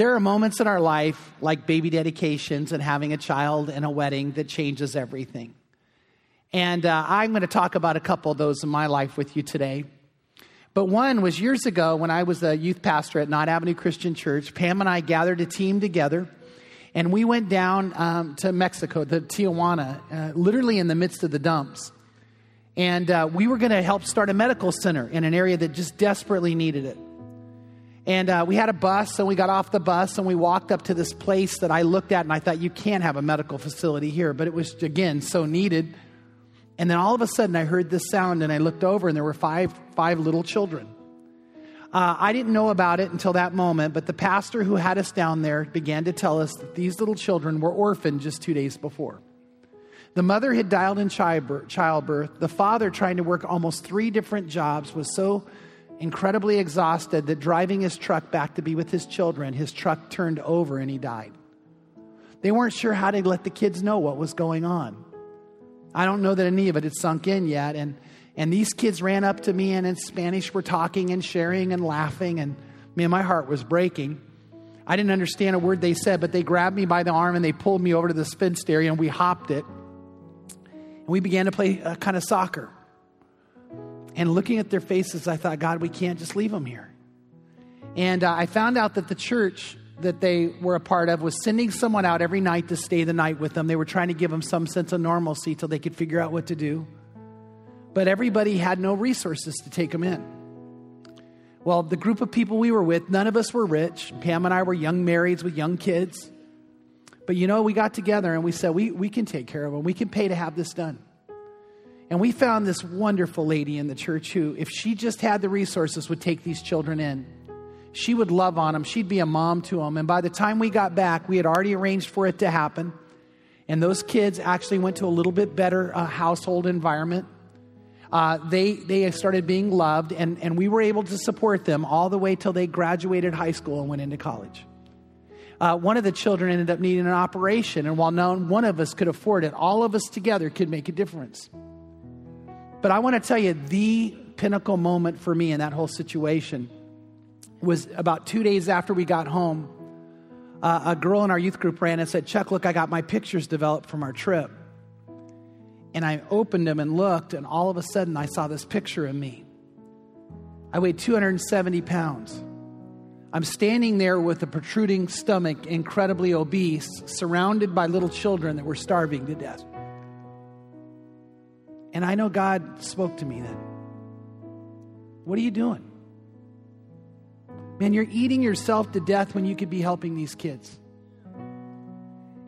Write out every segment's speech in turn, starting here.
There are moments in our life, like baby dedications and having a child and a wedding, that changes everything. And uh, I'm going to talk about a couple of those in my life with you today. But one was years ago when I was a youth pastor at Knott Avenue Christian Church. Pam and I gathered a team together, and we went down um, to Mexico, the Tijuana, uh, literally in the midst of the dumps. And uh, we were going to help start a medical center in an area that just desperately needed it. And uh, we had a bus, and we got off the bus, and we walked up to this place that I looked at, and I thought, you can't have a medical facility here. But it was, again, so needed. And then all of a sudden, I heard this sound, and I looked over, and there were five, five little children. Uh, I didn't know about it until that moment, but the pastor who had us down there began to tell us that these little children were orphaned just two days before. The mother had died in childbirth. The father, trying to work almost three different jobs, was so incredibly exhausted that driving his truck back to be with his children, his truck turned over and he died. They weren't sure how to let the kids know what was going on. I don't know that any of it had sunk in yet. And, and these kids ran up to me and in Spanish were talking and sharing and laughing. And man, my heart was breaking. I didn't understand a word they said, but they grabbed me by the arm and they pulled me over to this fenced area and we hopped it. And we began to play uh, a kind of soccer. And looking at their faces, I thought, God, we can't just leave them here. And uh, I found out that the church that they were a part of was sending someone out every night to stay the night with them. They were trying to give them some sense of normalcy till they could figure out what to do. But everybody had no resources to take them in. Well, the group of people we were with, none of us were rich. Pam and I were young marrieds with young kids. But you know, we got together and we said, we, we can take care of them. We can pay to have this done. And we found this wonderful lady in the church who, if she just had the resources, would take these children in. She would love on them. She'd be a mom to them. And by the time we got back, we had already arranged for it to happen. And those kids actually went to a little bit better uh, household environment. Uh, they, they started being loved, and, and we were able to support them all the way till they graduated high school and went into college. Uh, one of the children ended up needing an operation, and while none one of us could afford it, all of us together could make a difference. But I want to tell you the pinnacle moment for me in that whole situation was about two days after we got home. Uh, a girl in our youth group ran and said, Chuck, look, I got my pictures developed from our trip. And I opened them and looked, and all of a sudden I saw this picture of me. I weighed 270 pounds. I'm standing there with a protruding stomach, incredibly obese, surrounded by little children that were starving to death. And I know God spoke to me then. What are you doing? Man, you're eating yourself to death when you could be helping these kids.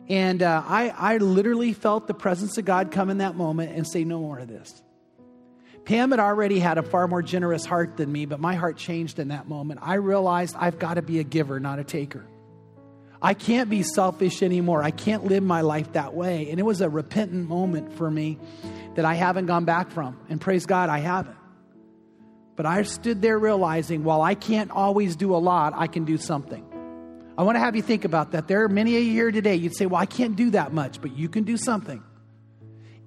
And uh, I, I literally felt the presence of God come in that moment and say, No more of this. Pam had already had a far more generous heart than me, but my heart changed in that moment. I realized I've got to be a giver, not a taker. I can't be selfish anymore. I can't live my life that way. And it was a repentant moment for me that I haven't gone back from. And praise God, I haven't. But I stood there realizing while I can't always do a lot, I can do something. I want to have you think about that. There are many of you here today, you'd say, Well, I can't do that much, but you can do something.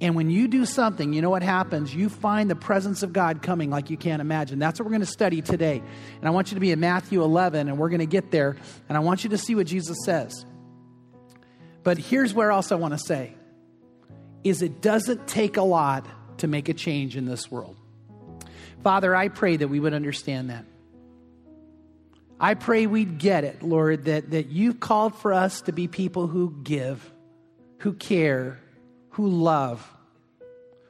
And when you do something, you know what happens? You find the presence of God coming like you can't imagine. That's what we're going to study today. And I want you to be in Matthew 11, and we're going to get there. And I want you to see what Jesus says. But here's where else I want to say is it doesn't take a lot to make a change in this world. Father, I pray that we would understand that. I pray we'd get it, Lord, that, that you've called for us to be people who give, who care, who love,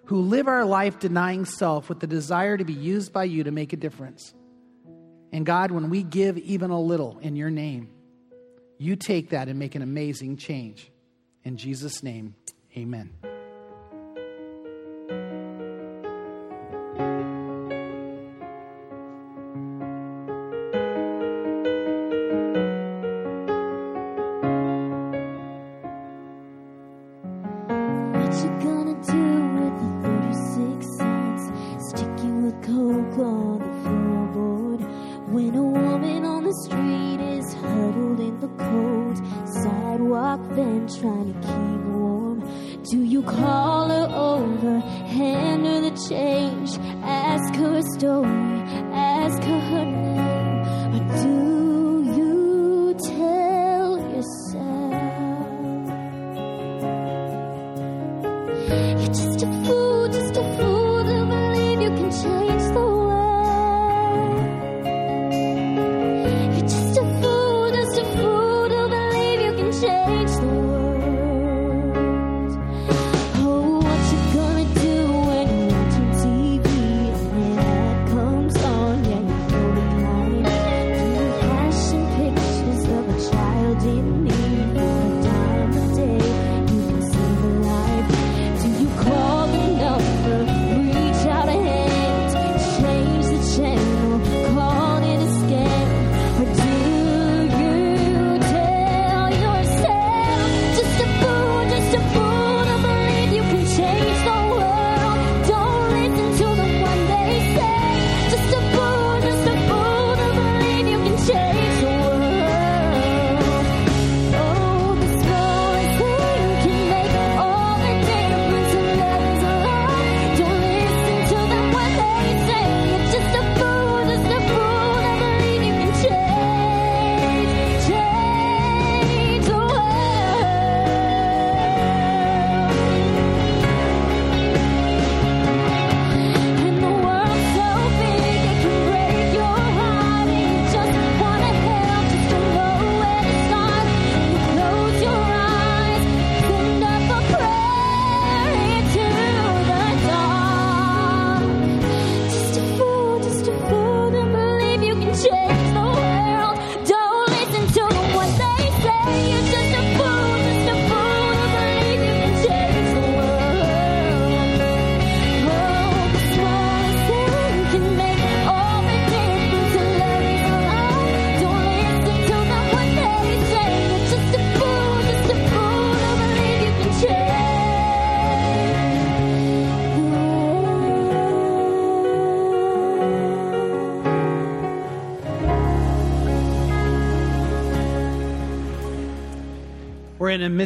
who live our life denying self with the desire to be used by you to make a difference. And God, when we give even a little in your name, you take that and make an amazing change. In Jesus' name, amen.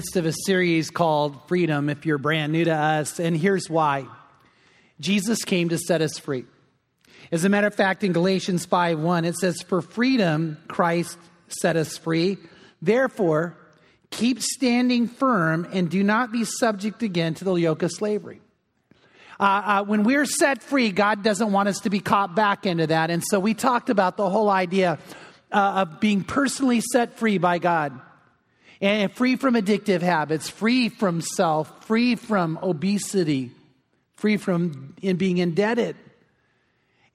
Midst of a series called Freedom, if you're brand new to us, and here's why Jesus came to set us free. As a matter of fact, in Galatians 5 1, it says, For freedom, Christ set us free. Therefore, keep standing firm and do not be subject again to the yoke of slavery. Uh, uh, when we're set free, God doesn't want us to be caught back into that. And so we talked about the whole idea uh, of being personally set free by God and free from addictive habits, free from self, free from obesity, free from in being indebted.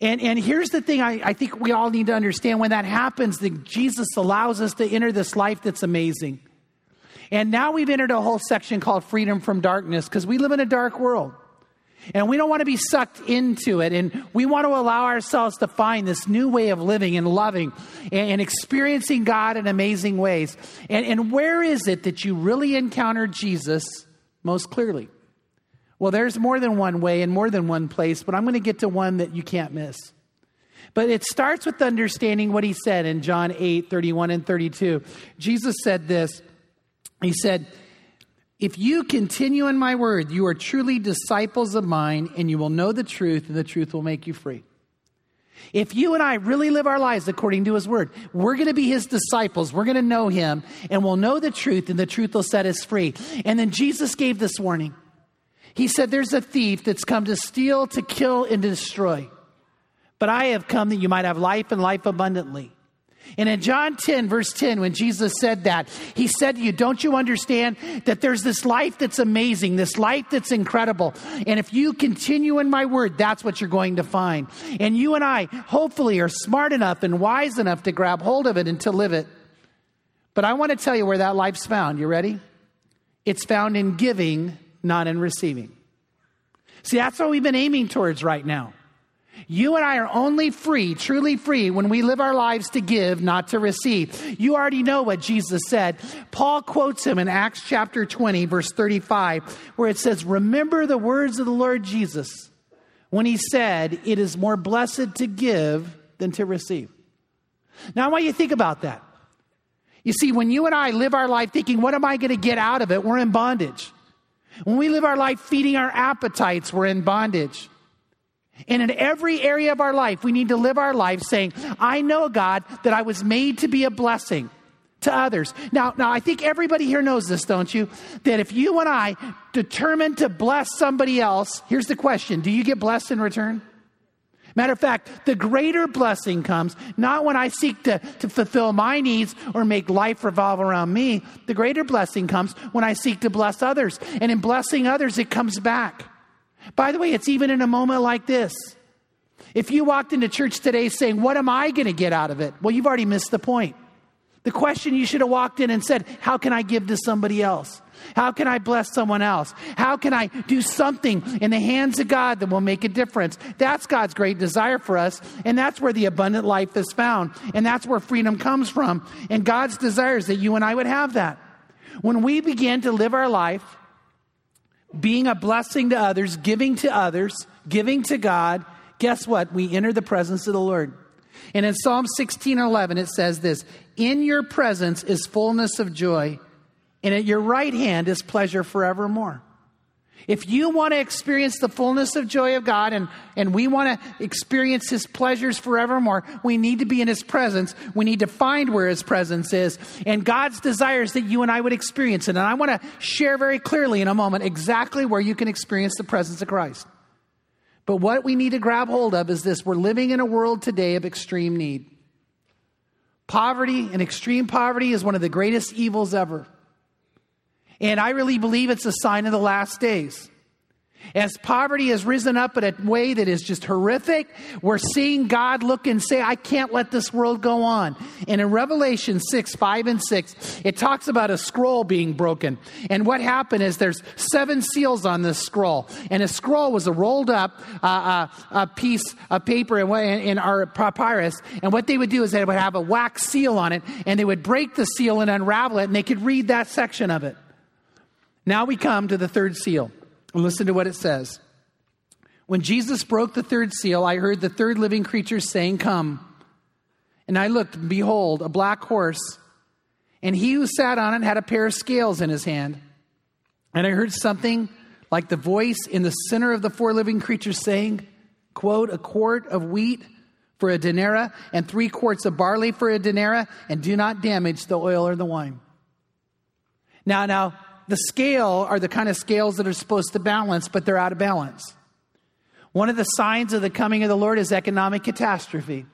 And, and here's the thing I, I think we all need to understand when that happens, that Jesus allows us to enter this life that's amazing. And now we've entered a whole section called freedom from darkness because we live in a dark world. And we don't want to be sucked into it. And we want to allow ourselves to find this new way of living and loving and, and experiencing God in amazing ways. And, and where is it that you really encounter Jesus most clearly? Well, there's more than one way and more than one place, but I'm going to get to one that you can't miss. But it starts with understanding what he said in John 8 31 and 32. Jesus said this He said, if you continue in my word, you are truly disciples of mine, and you will know the truth, and the truth will make you free. If you and I really live our lives according to his word, we're going to be his disciples. We're going to know him, and we'll know the truth, and the truth will set us free. And then Jesus gave this warning. He said, There's a thief that's come to steal, to kill, and to destroy. But I have come that you might have life and life abundantly. And in John 10, verse 10, when Jesus said that, he said to you, Don't you understand that there's this life that's amazing, this life that's incredible? And if you continue in my word, that's what you're going to find. And you and I, hopefully, are smart enough and wise enough to grab hold of it and to live it. But I want to tell you where that life's found. You ready? It's found in giving, not in receiving. See, that's what we've been aiming towards right now. You and I are only free, truly free, when we live our lives to give, not to receive. You already know what Jesus said. Paul quotes him in Acts chapter 20, verse 35, where it says, Remember the words of the Lord Jesus when he said, It is more blessed to give than to receive. Now, I want you to think about that. You see, when you and I live our life thinking, What am I going to get out of it? We're in bondage. When we live our life feeding our appetites, we're in bondage. And in every area of our life, we need to live our life saying, I know, God, that I was made to be a blessing to others. Now, now I think everybody here knows this, don't you? That if you and I determine to bless somebody else, here's the question do you get blessed in return? Matter of fact, the greater blessing comes not when I seek to, to fulfill my needs or make life revolve around me. The greater blessing comes when I seek to bless others. And in blessing others, it comes back. By the way, it's even in a moment like this. If you walked into church today saying, What am I going to get out of it? Well, you've already missed the point. The question you should have walked in and said, How can I give to somebody else? How can I bless someone else? How can I do something in the hands of God that will make a difference? That's God's great desire for us, and that's where the abundant life is found, and that's where freedom comes from. And God's desire is that you and I would have that. When we begin to live our life being a blessing to others, giving to others, giving to God, guess what? We enter the presence of the Lord. And in Psalm 16 11, it says this In your presence is fullness of joy, and at your right hand is pleasure forevermore. If you want to experience the fullness of joy of God and, and we want to experience His pleasures forevermore, we need to be in His presence. We need to find where His presence is. And God's desires that you and I would experience it. And I want to share very clearly in a moment exactly where you can experience the presence of Christ. But what we need to grab hold of is this we're living in a world today of extreme need. Poverty and extreme poverty is one of the greatest evils ever. And I really believe it's a sign of the last days. As poverty has risen up in a way that is just horrific, we're seeing God look and say, I can't let this world go on. And in Revelation 6, 5, and 6, it talks about a scroll being broken. And what happened is there's seven seals on this scroll. And a scroll was a rolled up uh, uh, a piece of paper in our papyrus. And what they would do is they would have a wax seal on it, and they would break the seal and unravel it, and they could read that section of it. Now we come to the third seal. And listen to what it says. When Jesus broke the third seal, I heard the third living creature saying, Come. And I looked, and behold, a black horse. And he who sat on it had a pair of scales in his hand. And I heard something like the voice in the center of the four living creatures saying, quote, a quart of wheat for a denarius and three quarts of barley for a denarius, and do not damage the oil or the wine. Now, now, the scale are the kind of scales that are supposed to balance, but they're out of balance. One of the signs of the coming of the Lord is economic catastrophe.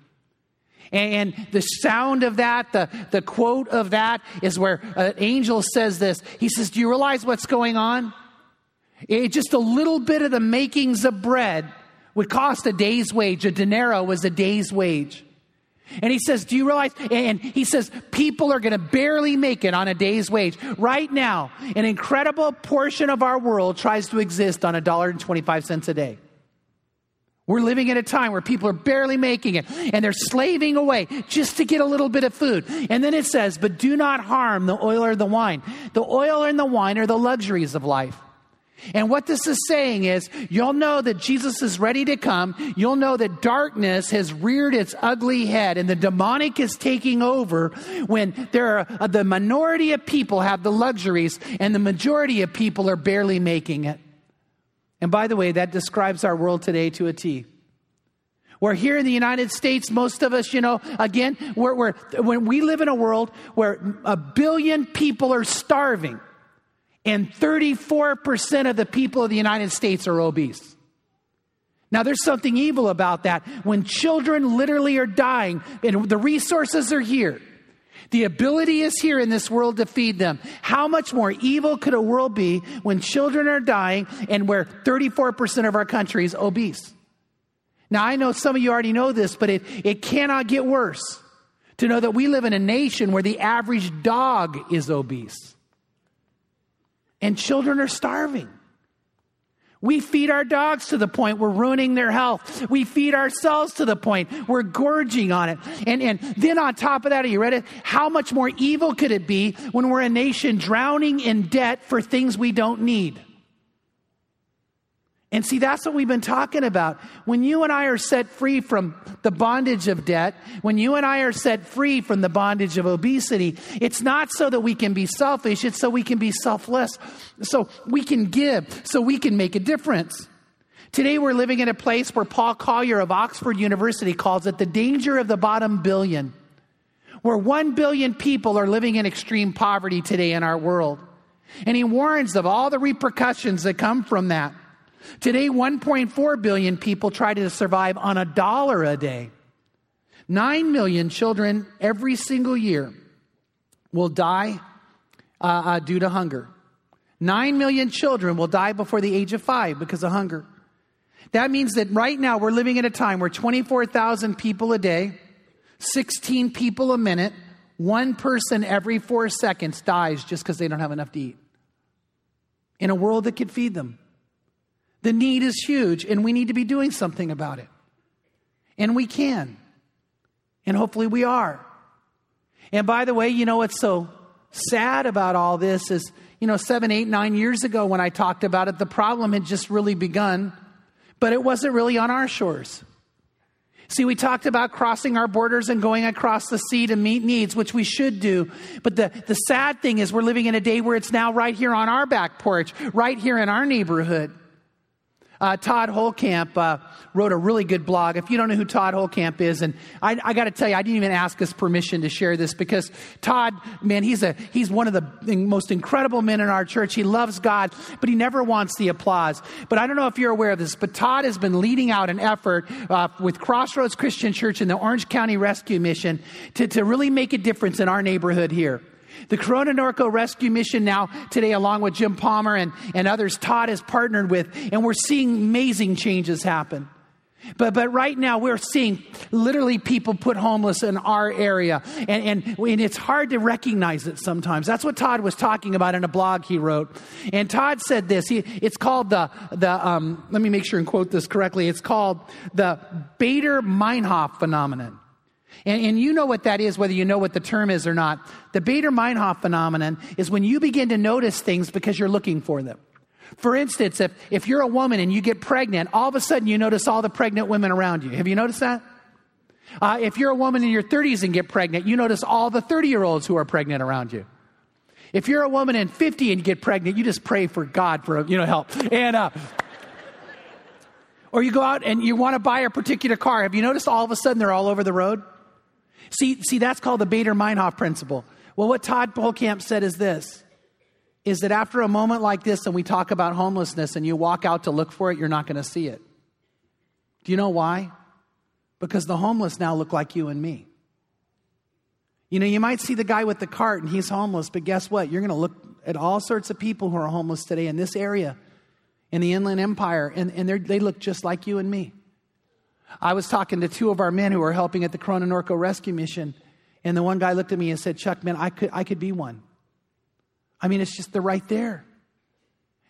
And the sound of that, the, the quote of that, is where an angel says this. He says, Do you realize what's going on? It, just a little bit of the makings of bread would cost a day's wage. A denaro was a day's wage. And he says, Do you realize? And he says, people are going to barely make it on a day's wage. Right now, an incredible portion of our world tries to exist on a dollar and 25 cents a day. We're living in a time where people are barely making it and they're slaving away just to get a little bit of food. And then it says, But do not harm the oil or the wine. The oil and the wine are the luxuries of life. And what this is saying is, you'll know that Jesus is ready to come. You'll know that darkness has reared its ugly head and the demonic is taking over when there are uh, the minority of people have the luxuries and the majority of people are barely making it. And by the way, that describes our world today to a T. Where here in the United States, most of us, you know, again, we're, we're, when we live in a world where a billion people are starving and 34% of the people of the United States are obese. Now, there's something evil about that. When children literally are dying and the resources are here, the ability is here in this world to feed them. How much more evil could a world be when children are dying and where 34% of our country is obese? Now, I know some of you already know this, but it, it cannot get worse to know that we live in a nation where the average dog is obese and children are starving. We feed our dogs to the point we're ruining their health. We feed ourselves to the point we're gorging on it. And, and then on top of that, are you ready? How much more evil could it be when we're a nation drowning in debt for things we don't need? And see, that's what we've been talking about. When you and I are set free from the bondage of debt, when you and I are set free from the bondage of obesity, it's not so that we can be selfish, it's so we can be selfless, so we can give, so we can make a difference. Today, we're living in a place where Paul Collier of Oxford University calls it the danger of the bottom billion, where one billion people are living in extreme poverty today in our world. And he warns of all the repercussions that come from that. Today, 1.4 billion people try to survive on a dollar a day. 9 million children every single year will die uh, uh, due to hunger. 9 million children will die before the age of five because of hunger. That means that right now we're living in a time where 24,000 people a day, 16 people a minute, one person every four seconds dies just because they don't have enough to eat. In a world that could feed them. The need is huge, and we need to be doing something about it. And we can. And hopefully we are. And by the way, you know what's so sad about all this is, you know, seven, eight, nine years ago when I talked about it, the problem had just really begun, but it wasn't really on our shores. See, we talked about crossing our borders and going across the sea to meet needs, which we should do. But the, the sad thing is, we're living in a day where it's now right here on our back porch, right here in our neighborhood. Uh, Todd Holcamp uh, wrote a really good blog. If you don't know who Todd Holcamp is, and I, I got to tell you, I didn't even ask his permission to share this because Todd, man, he's a he's one of the most incredible men in our church. He loves God, but he never wants the applause. But I don't know if you're aware of this, but Todd has been leading out an effort uh, with Crossroads Christian Church and the Orange County Rescue Mission to, to really make a difference in our neighborhood here. The Corona Norco Rescue Mission now, today, along with Jim Palmer and, and others, Todd has partnered with, and we're seeing amazing changes happen. But, but right now, we're seeing literally people put homeless in our area, and, and, and it's hard to recognize it sometimes. That's what Todd was talking about in a blog he wrote. And Todd said this he, it's called the, the um, let me make sure and quote this correctly, it's called the Baader Meinhof phenomenon. And, and, you know what that is, whether you know what the term is or not. The Baader Meinhof phenomenon is when you begin to notice things because you're looking for them. For instance, if, if you're a woman and you get pregnant, all of a sudden you notice all the pregnant women around you. Have you noticed that? Uh, if you're a woman in your 30s and get pregnant, you notice all the 30 year olds who are pregnant around you. If you're a woman in 50 and get pregnant, you just pray for God for you know help. And uh, or you go out and you want to buy a particular car. Have you noticed all of a sudden they're all over the road? See, see, that's called the Baader Meinhof principle. Well, what Todd Polkamp said is this is that after a moment like this and we talk about homelessness and you walk out to look for it, you're not going to see it. Do you know why? Because the homeless now look like you and me. You know, you might see the guy with the cart and he's homeless, but guess what? You're going to look at all sorts of people who are homeless today in this area, in the Inland Empire, and, and they look just like you and me. I was talking to two of our men who were helping at the Corona Norco Rescue Mission, and the one guy looked at me and said, Chuck, man, I could, I could be one. I mean, it's just they're right there.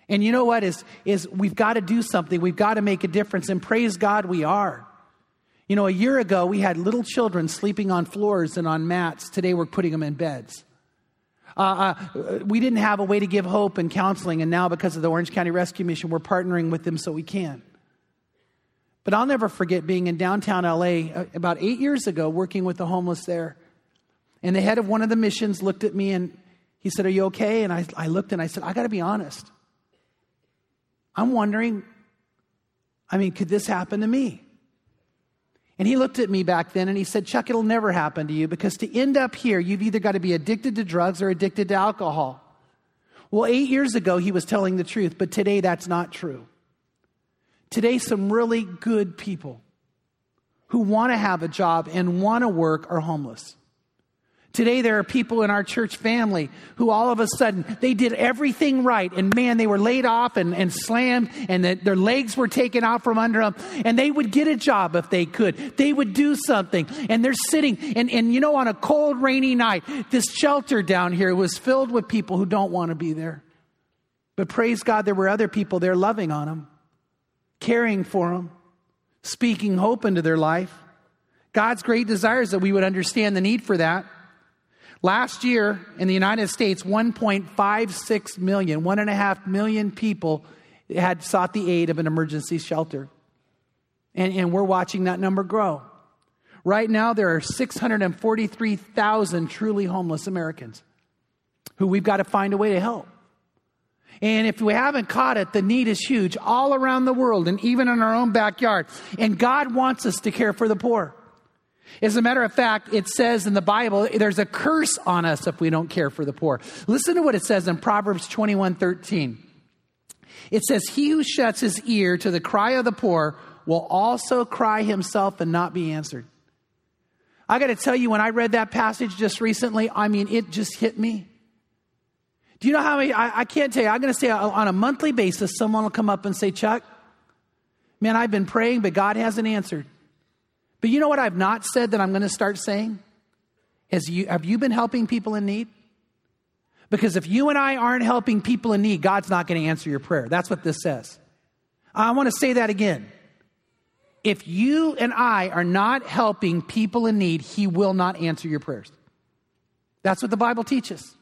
And you know what is is we've got to do something. We've got to make a difference. And praise God, we are. You know, a year ago we had little children sleeping on floors and on mats. Today we're putting them in beds. Uh, uh, we didn't have a way to give hope and counseling, and now because of the Orange County Rescue Mission, we're partnering with them so we can. But I'll never forget being in downtown LA uh, about eight years ago, working with the homeless there. And the head of one of the missions looked at me and he said, Are you okay? And I, I looked and I said, I got to be honest. I'm wondering, I mean, could this happen to me? And he looked at me back then and he said, Chuck, it'll never happen to you because to end up here, you've either got to be addicted to drugs or addicted to alcohol. Well, eight years ago, he was telling the truth, but today that's not true. Today, some really good people who want to have a job and want to work are homeless. Today, there are people in our church family who all of a sudden they did everything right, and man, they were laid off and, and slammed, and the, their legs were taken out from under them, and they would get a job if they could. They would do something, and they're sitting, and, and you know, on a cold, rainy night, this shelter down here was filled with people who don't want to be there. But praise God, there were other people there loving on them, caring for them, speaking hope into their life. God's great desire is that we would understand the need for that. Last year in the United States, 1.56 million, one and a half million people had sought the aid of an emergency shelter. And, and we're watching that number grow. Right now, there are 643,000 truly homeless Americans who we've got to find a way to help. And if we haven't caught it, the need is huge all around the world and even in our own backyard. And God wants us to care for the poor. As a matter of fact, it says in the Bible, there's a curse on us if we don't care for the poor. Listen to what it says in Proverbs 21 13. It says, He who shuts his ear to the cry of the poor will also cry himself and not be answered. I got to tell you, when I read that passage just recently, I mean, it just hit me. Do you know how many? I, I can't tell you. I'm going to say uh, on a monthly basis, someone will come up and say, Chuck, man, I've been praying, but God hasn't answered. But you know what I've not said that I'm going to start saying? Is you, have you been helping people in need? Because if you and I aren't helping people in need, God's not going to answer your prayer. That's what this says. I want to say that again. If you and I are not helping people in need, He will not answer your prayers. That's what the Bible teaches.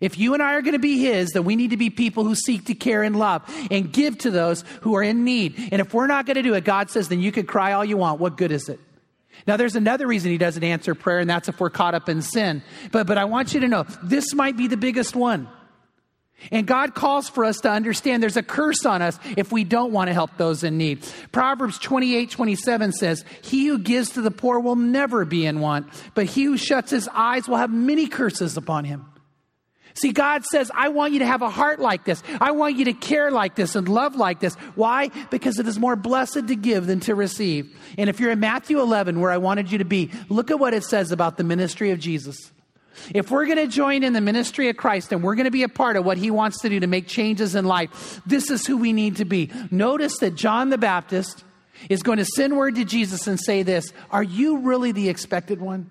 If you and I are going to be His, then we need to be people who seek to care and love and give to those who are in need. And if we're not going to do it, God says, then you can cry all you want. What good is it? Now, there's another reason He doesn't answer prayer, and that's if we're caught up in sin. But, but I want you to know this might be the biggest one. And God calls for us to understand there's a curse on us if we don't want to help those in need. Proverbs 28 27 says, He who gives to the poor will never be in want, but he who shuts his eyes will have many curses upon him. See, God says, I want you to have a heart like this. I want you to care like this and love like this. Why? Because it is more blessed to give than to receive. And if you're in Matthew 11, where I wanted you to be, look at what it says about the ministry of Jesus. If we're going to join in the ministry of Christ and we're going to be a part of what he wants to do to make changes in life, this is who we need to be. Notice that John the Baptist is going to send word to Jesus and say this Are you really the expected one?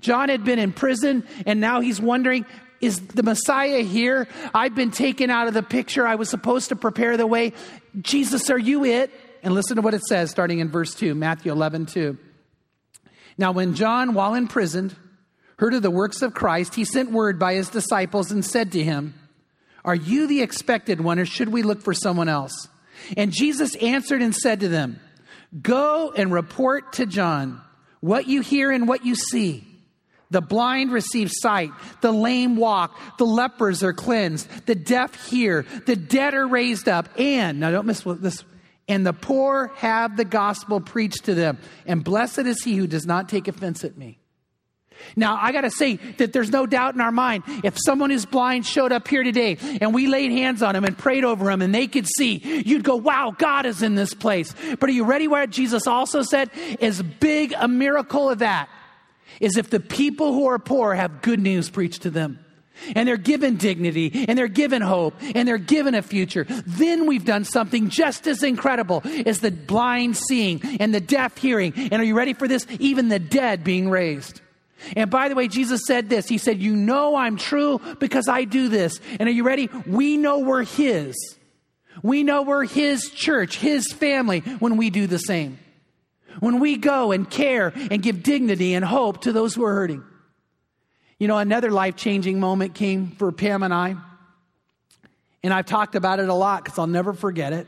John had been in prison and now he's wondering, is the Messiah here? I've been taken out of the picture. I was supposed to prepare the way. Jesus, are you it? And listen to what it says starting in verse 2, Matthew 11, 2. Now, when John, while imprisoned, heard of the works of Christ, he sent word by his disciples and said to him, Are you the expected one, or should we look for someone else? And Jesus answered and said to them, Go and report to John What you hear and what you see. The blind receive sight, the lame walk, the lepers are cleansed, the deaf hear, the dead are raised up, and, now don't miss this, and the poor have the gospel preached to them. And blessed is he who does not take offense at me. Now, I got to say that there's no doubt in our mind if someone who's blind showed up here today and we laid hands on him and prayed over him and they could see, you'd go, wow, God is in this place. But are you ready what Jesus also said? As big a miracle of that is if the people who are poor have good news preached to them. And they're given dignity, and they're given hope, and they're given a future. Then we've done something just as incredible as the blind seeing and the deaf hearing. And are you ready for this? Even the dead being raised. And by the way, Jesus said this He said, You know I'm true because I do this. And are you ready? We know we're His. We know we're His church, His family when we do the same. When we go and care and give dignity and hope to those who are hurting. You know, another life changing moment came for Pam and I. And I've talked about it a lot because I'll never forget it.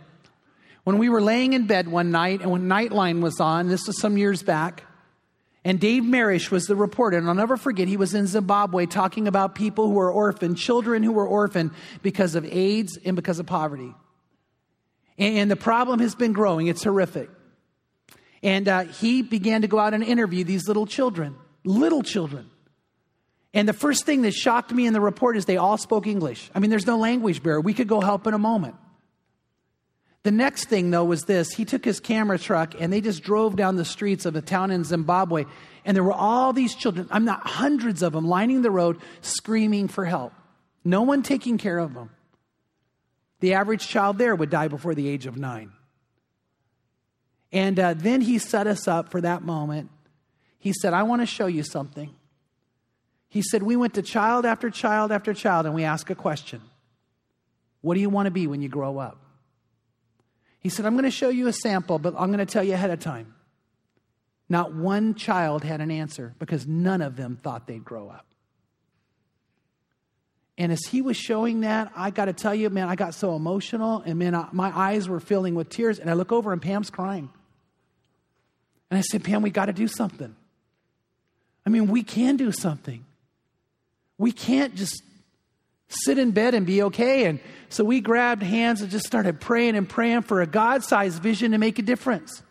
When we were laying in bed one night and when Nightline was on, this was some years back, and Dave Marash was the reporter. And I'll never forget, he was in Zimbabwe talking about people who were orphaned, children who were orphaned because of AIDS and because of poverty. And, the problem has been growing, it's horrific. And uh, he began to go out and interview these little children, little children. And the first thing that shocked me in the report is they all spoke English. I mean, there's no language barrier. We could go help in a moment. The next thing, though, was this he took his camera truck and they just drove down the streets of a town in Zimbabwe. And there were all these children, I'm not hundreds of them, lining the road, screaming for help. No one taking care of them. The average child there would die before the age of nine. And uh, then he set us up for that moment. He said, I want to show you something. He said, We went to child after child after child and we asked a question What do you want to be when you grow up? He said, I'm going to show you a sample, but I'm going to tell you ahead of time. Not one child had an answer because none of them thought they'd grow up. And as he was showing that, I got to tell you, man, I got so emotional, and man, I, my eyes were filling with tears. And I look over, and Pam's crying. And I said, Pam, we got to do something. I mean, we can do something. We can't just sit in bed and be okay. And so we grabbed hands and just started praying and praying for a God sized vision to make a difference.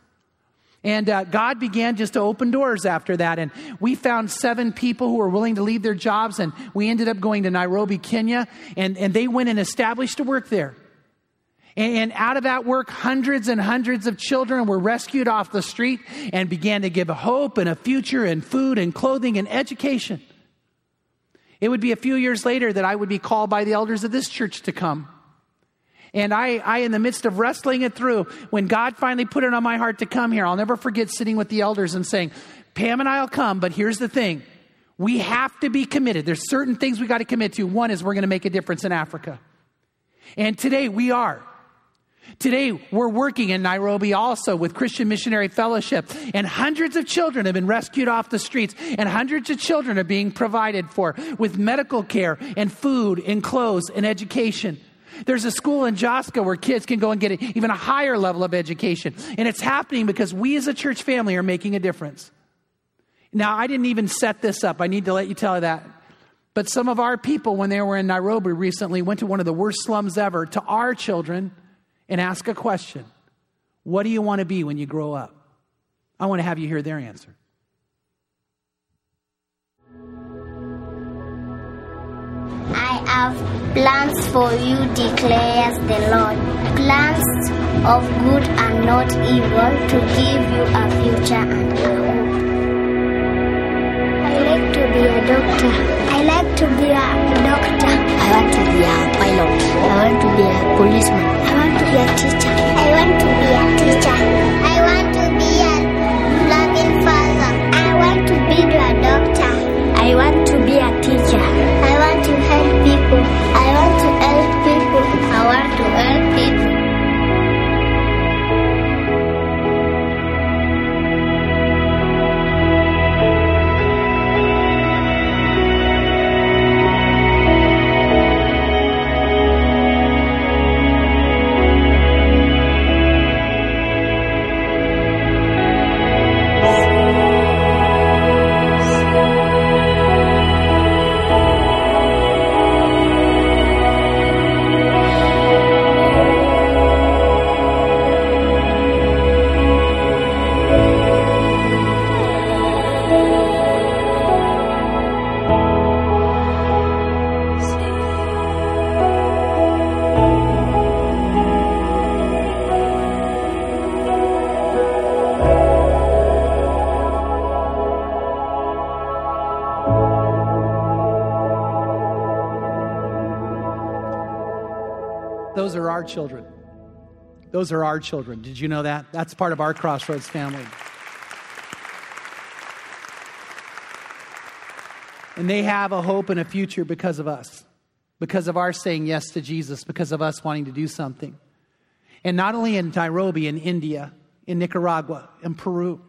And uh, God began just to open doors after that. And we found seven people who were willing to leave their jobs. And we ended up going to Nairobi, Kenya. And, and they went and established to work there. And, out of that work, hundreds and hundreds of children were rescued off the street and began to give hope and a future and food and clothing and education. It would be a few years later that I would be called by the elders of this church to come. And I, I, in the midst of wrestling it through, when God finally put it on my heart to come here, I'll never forget sitting with the elders and saying, Pam and I'll come, but here's the thing. We have to be committed. There's certain things we got to commit to. One is we're going to make a difference in Africa. And today we are. Today, we're working in Nairobi also with Christian Missionary Fellowship, and hundreds of children have been rescued off the streets, and hundreds of children are being provided for with medical care and food and clothes and education. There's a school in Joska where kids can go and get even a higher level of education. And it's happening because we as a church family are making a difference. Now, I didn't even set this up. I need to let you tell you that. But some of our people, when they were in Nairobi recently, went to one of the worst slums ever to our children and ask a question What do you want to be when you grow up? I want to have you hear their answer. I have plans for you, declares the Lord. Plans of good and not evil to give you a future and a hope. I like to be a doctor. I like to be a doctor. I want to be a pilot. I want to be a policeman. Be a teacher. I want to be a teacher. Those are our children. Did you know that? That's part of our Crossroads family. And they have a hope and a future because of us, because of our saying yes to Jesus, because of us wanting to do something. And not only in Nairobi, in India, in Nicaragua, in Peru,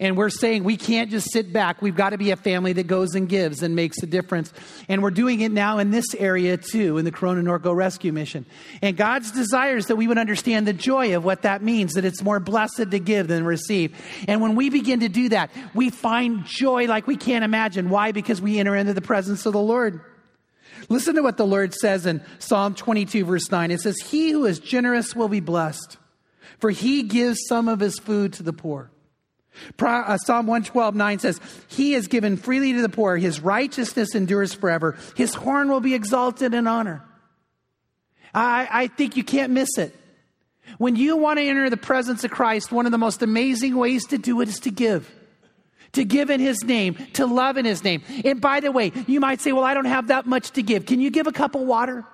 and we're saying we can't just sit back. We've got to be a family that goes and gives and makes a difference. And we're doing it now in this area too, in the Corona Norco Rescue Mission. And God's desire is that we would understand the joy of what that means, that it's more blessed to give than receive. And when we begin to do that, we find joy like we can't imagine. Why? Because we enter into the presence of the Lord. Listen to what the Lord says in Psalm 22, verse 9. It says, He who is generous will be blessed, for he gives some of his food to the poor. Uh, Psalm 112, 9 says, He has given freely to the poor. His righteousness endures forever. His horn will be exalted in honor. I, I think you can't miss it. When you want to enter the presence of Christ, one of the most amazing ways to do it is to give. To give in His name, to love in His name. And by the way, you might say, Well, I don't have that much to give. Can you give a cup of water?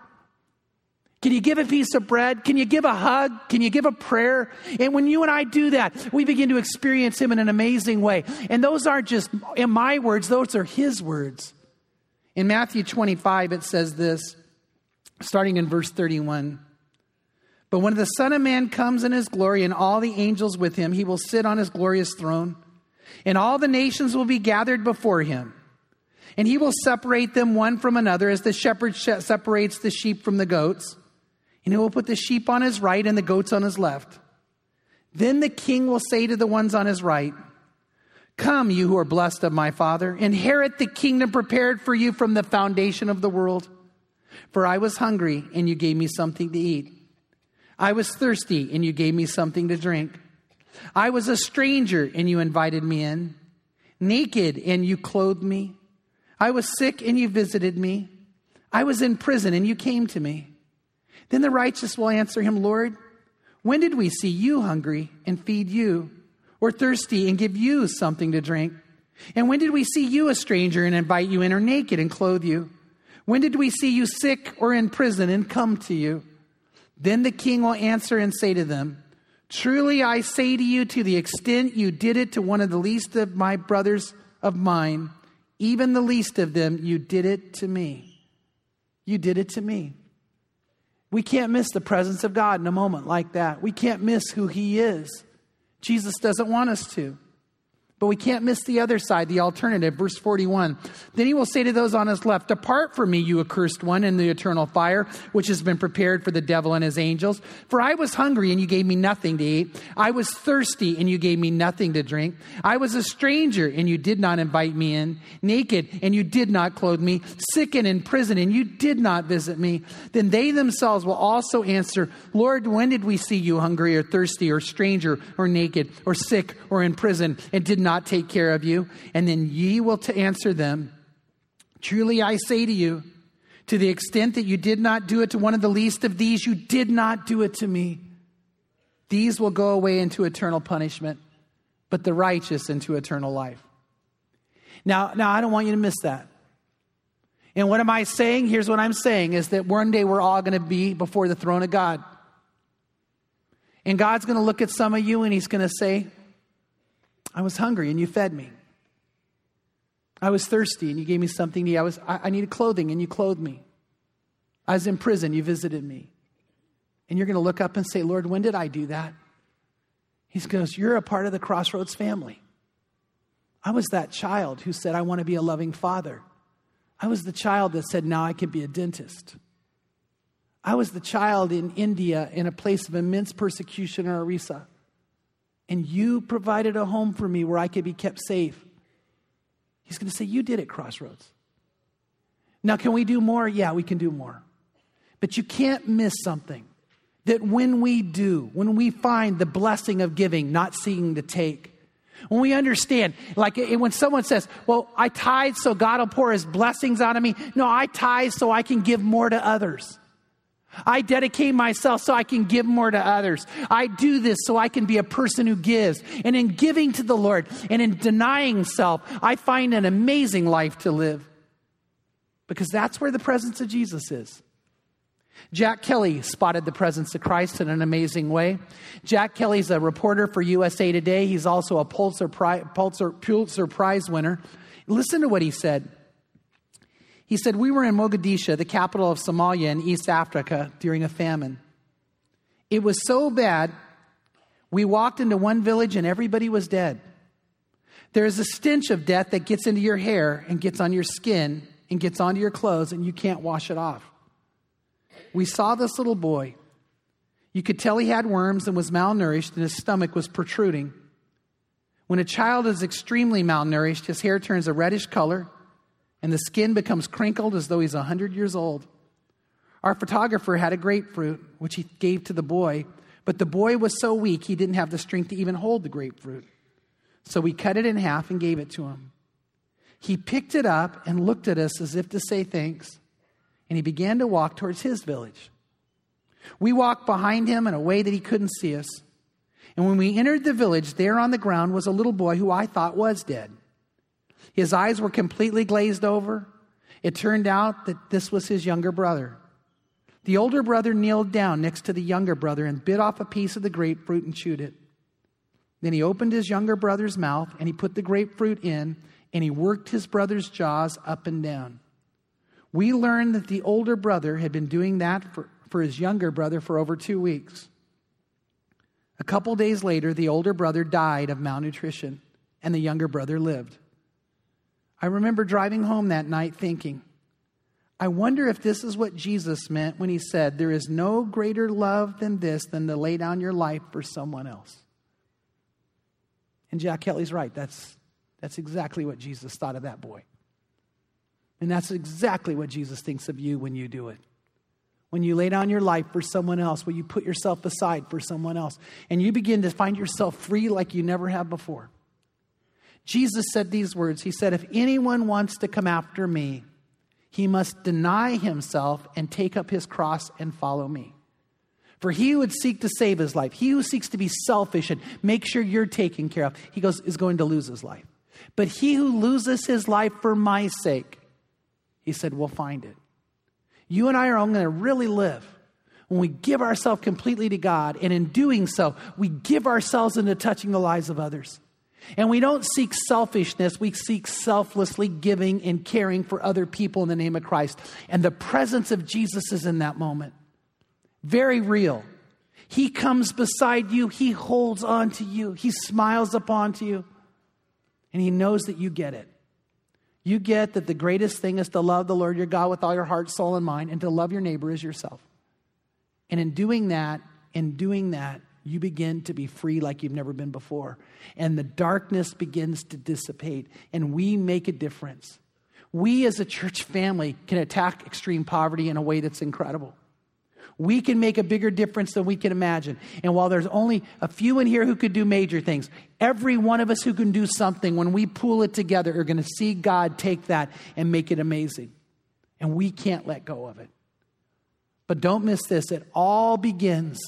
Can you give a piece of bread? Can you give a hug? Can you give a prayer? And when you and I do that, we begin to experience Him in an amazing way. And those aren't just in my words, those are His words. In Matthew 25, it says this, starting in verse 31. But when the Son of Man comes in his glory and all the angels with him, he will sit on his glorious throne, and all the nations will be gathered before him. And he will separate them one from another as the shepherd separates the sheep from the goats and he will put the sheep on his right and the goats on his left. Then the king will say to the ones on his right, Come, you who are blessed of my Father, inherit the kingdom prepared for you from the foundation of the world. For I was hungry, and you gave me something to eat. I was thirsty, and you gave me something to drink. I was a stranger, and you invited me in. Naked, and you clothed me. I was sick, and you visited me. I was in prison, and you came to me. Then the righteous will answer him, Lord, when did we see you hungry and feed you, or thirsty and give you something to drink? And when did we see you a stranger and invite you in, or naked and clothe you? When did we see you sick or in prison and come to you? Then the king will answer and say to them, Truly I say to you, to the extent you did it to one of the least of my brothers of mine, even the least of them, you did it to me. You did it to me. We can't miss the presence of God in a moment like that. We can't miss who He is. Jesus doesn't want us to. But we can't miss the other side, the alternative. Verse 41. Then he will say to those on his left, Depart from me, you accursed one, in the eternal fire, which has been prepared for the devil and his angels. For I was hungry, and you gave me nothing to eat. I was thirsty, and you gave me nothing to drink. I was a stranger, and you did not invite me in. Naked, and you did not clothe me. Sick and in prison, and you did not visit me. Then they themselves will also answer, Lord, when did we see you hungry, or thirsty, or stranger, or naked, or sick, or in prison, and did not not take care of you? And then ye will to answer them, Truly I say to you, to the extent that you did not do it to one of the least of these, you did not do it to me. These will go away into eternal punishment, but the righteous into eternal life. Now, now I don't want you to miss that. And what am I saying? Here's what I'm saying is that one day we're all going to be before the throne of God. And God's going to look at some of you and he's going to say, I was hungry and you fed me. I was thirsty and you gave me something to eat. I, was, I, I needed clothing and you clothed me. I was in prison, you visited me. And you're going to look up and say, Lord, when did I do that? He goes, You're a part of the Crossroads family. I was that child who said, I want to be a loving father. I was the child that said, Now I can be a dentist. I was the child in India in a place of immense persecution in Orissa and you provided a home for me where I could be kept safe. He's going to say, You did it, Crossroads. Now, can we do more? Yeah, we can do more. But you can't miss something that when we do, when we find the blessing of giving, not seeking to take, when we understand, like eh, when someone says, Well, I tithe so God will pour his blessings out of me. No, I tithe so I can give more to others. I dedicate myself so I can give more to others. I do this so I can be a person who gives. And in giving to the Lord and in denying self, I find an amazing life to live. Because that's where the presence of Jesus is. Jack Kelley spotted the presence of Christ in an amazing way. Jack Kelley's a reporter for USA Today. He's also a Pulitzer, Pulitzer, Pulitzer Prize winner. Listen to what he said. He said, We were in Mogadishu, the capital of Somalia in East Africa, during a famine. It was so bad, we walked into one village and everybody was dead. There is a stench of death that gets into your hair and gets on your skin and gets onto your clothes, and you can't wash it off we saw this little boy. You could tell he had worms and was malnourished, and his stomach was protruding. When a child is extremely malnourished, his hair turns a reddish color, and the skin becomes crinkled as though he's 100 years old. Our photographer had a grapefruit, which he gave to the boy, but the boy was so weak he didn't have the strength to even hold the grapefruit. So we cut it in half and gave it to him. He picked it up and looked at us as if to say thanks and he began to walk towards his village. We walked behind him in a way that he couldn't see us. And when we entered the village, there on the ground was a little boy who I thought was dead. His eyes were completely glazed over. It turned out that this was his younger brother. The older brother kneeled down next to the younger brother and bit off a piece of the grapefruit and chewed it. Then he opened his younger brother's mouth and he put the grapefruit in and he worked his brother's jaws up and down. We learned that the older brother had been doing that for, for his younger brother for over two weeks. A couple days later, the older brother died of malnutrition, and the younger brother lived. I remember driving home that night thinking, I wonder if this is what Jesus meant when he said, There is no greater love than this than to lay down your life for someone else. And Jack Kelley's right. That's, that's exactly what Jesus thought of that boy. And that's exactly what Jesus thinks of you when you do it. When you lay down your life for someone else, when you put yourself aside for someone else, and you begin to find yourself free like you never have before. Jesus said these words He said, If anyone wants to come after me, he must deny himself and take up his cross and follow me. For he who would seek to save his life, he who seeks to be selfish and make sure you're taken care of, he goes, is going to lose his life. But he who loses his life for my sake, he said, We'll find it. You and I are only going to really live when we give ourselves completely to God. And in doing so, we give ourselves into touching the lives of others. And we don't seek selfishness, we seek selflessly giving and caring for other people in the name of Christ. And the presence of Jesus is in that moment. Very real. He comes beside you, He holds on to you, He smiles upon you, and He knows that you get it you get that the greatest thing is to love the Lord your God with all your heart, soul, and mind, and to love your neighbor as yourself. And in doing that, in doing that, you begin to be free like you've never been before. And the darkness begins to dissipate, and we make a difference. We as a church family can attack extreme poverty in a way that's incredible we can make a bigger difference than we can imagine. And while there's only a few in here who could do major things, every one of us who can do something, when we pull it together, are going to see God take that and make it amazing. And we can't let go of it. But don't miss this it all begins.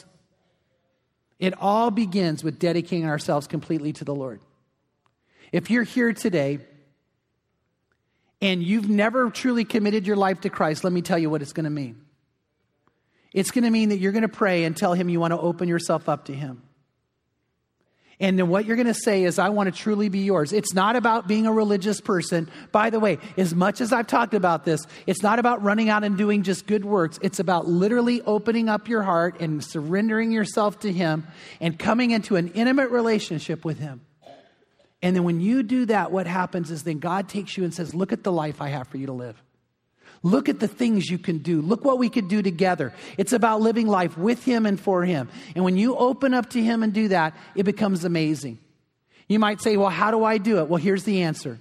It all begins with dedicating ourselves completely to the Lord. If you're here today and you've never truly committed your life to Christ, let me tell you what it's going to mean. It's going to mean that you're going to pray and tell him you want to open yourself up to him. And then what you're going to say is, I want to truly be yours. It's not about being a religious person. By the way, as much as I've talked about this, it's not about running out and doing just good works. It's about literally opening up your heart and surrendering yourself to Him and coming into an intimate relationship with Him. And then when you do that, what happens is then God takes you and says, Look at the life I have for you to live. Look at the things you can do. Look what we could do together. It's about living life with Him and for Him. And when you open up to Him and do that, it becomes amazing. You might say, Well, how do I do it? Well, here's the answer.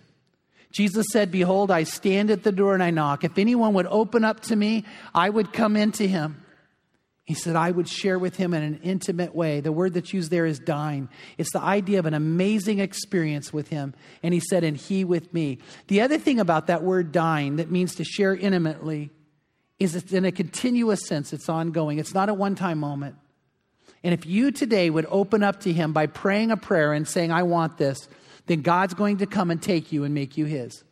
Jesus said, Behold, I stand at the door and I knock. If anyone would open up to me, I would come into him he said, I would share with him in an intimate way. The word that's used there is dine. It's the idea of an amazing experience with him. And he said, and he with me. The other thing about that word dine that means to share intimately is it's in a continuous sense, it's ongoing. It's not a one time moment. And if you today would open up to him by praying a prayer and saying, I want this, then God's going to come and take you and make you his.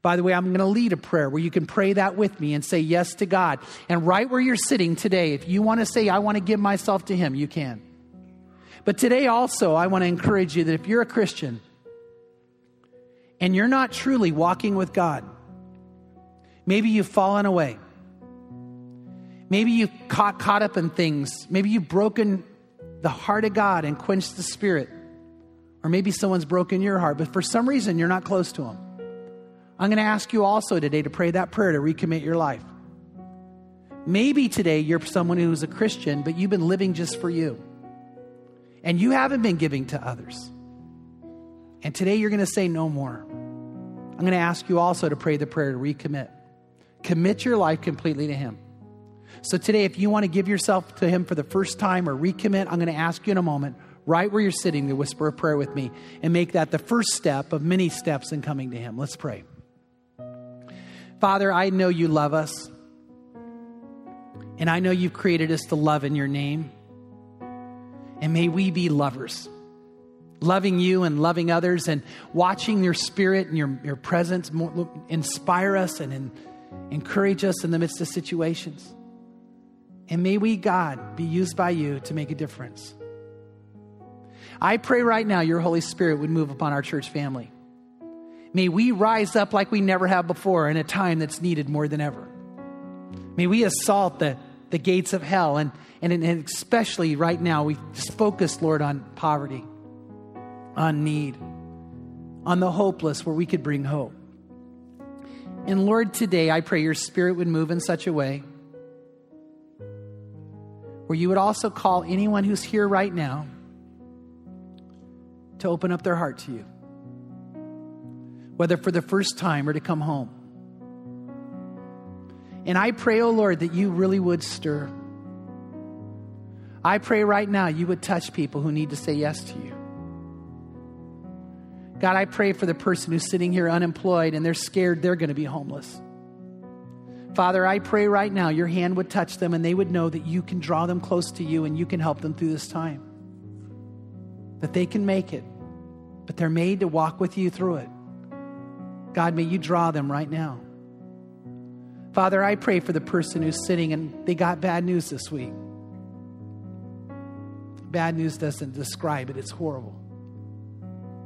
By the way, I'm going to lead a prayer where you can pray that with me and say yes to God. And right where you're sitting today, if you want to say, I want to give myself to Him, you can. But today also, I want to encourage you that if you're a Christian and you're not truly walking with God, maybe you've fallen away. Maybe you've caught, caught up in things. Maybe you've broken the heart of God and quenched the Spirit. Or maybe someone's broken your heart, but for some reason you're not close to Him. I'm going to ask you also today to pray that prayer to recommit your life. Maybe today you're someone who's a Christian, but you've been living just for you. And you haven't been giving to others. And today you're going to say no more. I'm going to ask you also to pray the prayer to recommit. Commit your life completely to Him. So today, if you want to give yourself to Him for the first time or recommit, I'm going to ask you in a moment, right where you're sitting, to whisper a prayer with me and make that the first step of many steps in coming to Him. Let's pray. Father, I know you love us. And I know you've created us to love in your name. And may we be lovers, loving you and loving others and watching your spirit and your, your presence inspire us and in, encourage us in the midst of situations. And may we, God, be used by you to make a difference. I pray right now your Holy Spirit would move upon our church family. May we rise up like we never have before in a time that's needed more than ever. May we assault the, the gates of hell, and, and, and especially right now, we focus, Lord, on poverty, on need, on the hopeless, where we could bring hope. And Lord, today I pray your spirit would move in such a way where you would also call anyone who's here right now to open up their heart to you whether for the first time or to come home. And I pray, oh Lord, that you really would stir. I pray right now you would touch people who need to say yes to you. God, I pray for the person who's sitting here unemployed and they're scared they're going to be homeless. Father, I pray right now your hand would touch them and they would know that you can draw them close to you and you can help them through this time. That they can make it, but they're made to walk with you through it. God, may you draw them right now. Father, I pray for the person who's sitting and they got bad news this week. Bad news doesn't describe it, it's horrible.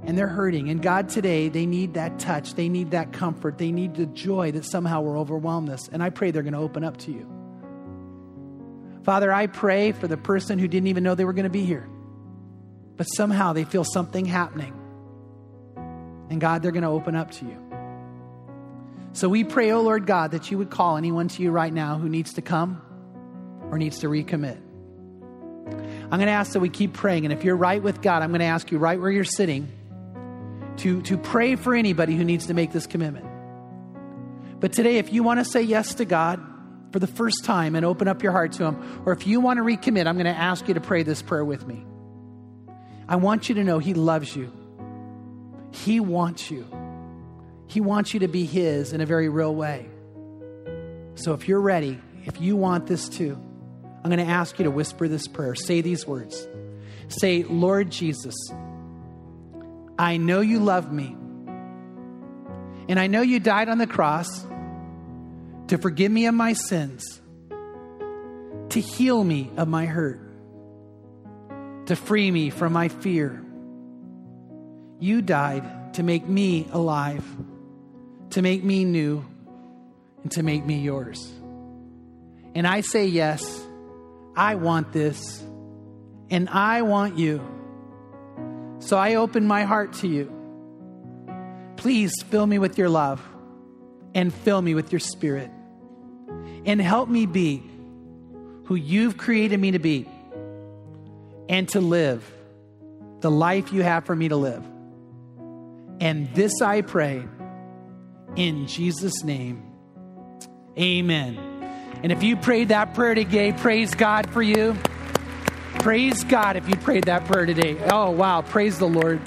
And they're hurting. And God, today, they need that touch. They need that comfort. They need the joy that somehow will overwhelm this. And I pray they're going to open up to you. Father, I pray for the person who didn't even know they were going to be here, but somehow they feel something happening. And God, they're going to open up to you. So we pray, oh Lord God, that you would call anyone to you right now who needs to come or needs to recommit. I'm going to ask that we keep praying. And if you're right with God, I'm going to ask you right where you're sitting to, to pray for anybody who needs to make this commitment. But today, if you want to say yes to God for the first time and open up your heart to Him, or if you want to recommit, I'm going to ask you to pray this prayer with me. I want you to know He loves you, He wants you. He wants you to be His in a very real way. So if you're ready, if you want this too, I'm going to ask you to whisper this prayer. Say these words Say, Lord Jesus, I know you love me. And I know you died on the cross to forgive me of my sins, to heal me of my hurt, to free me from my fear. You died to make me alive to make me new and to make me yours. And I say, Yes, I want this, and I want you. So I open my heart to you. Please fill me with your love and fill me with your spirit. And help me be who you've created me to be and to live the life you have for me to live. And this I pray in Jesus' name. Amen. And if you prayed that prayer today, praise God for you. Praise God if you prayed that prayer today. Oh, wow. Praise the Lord.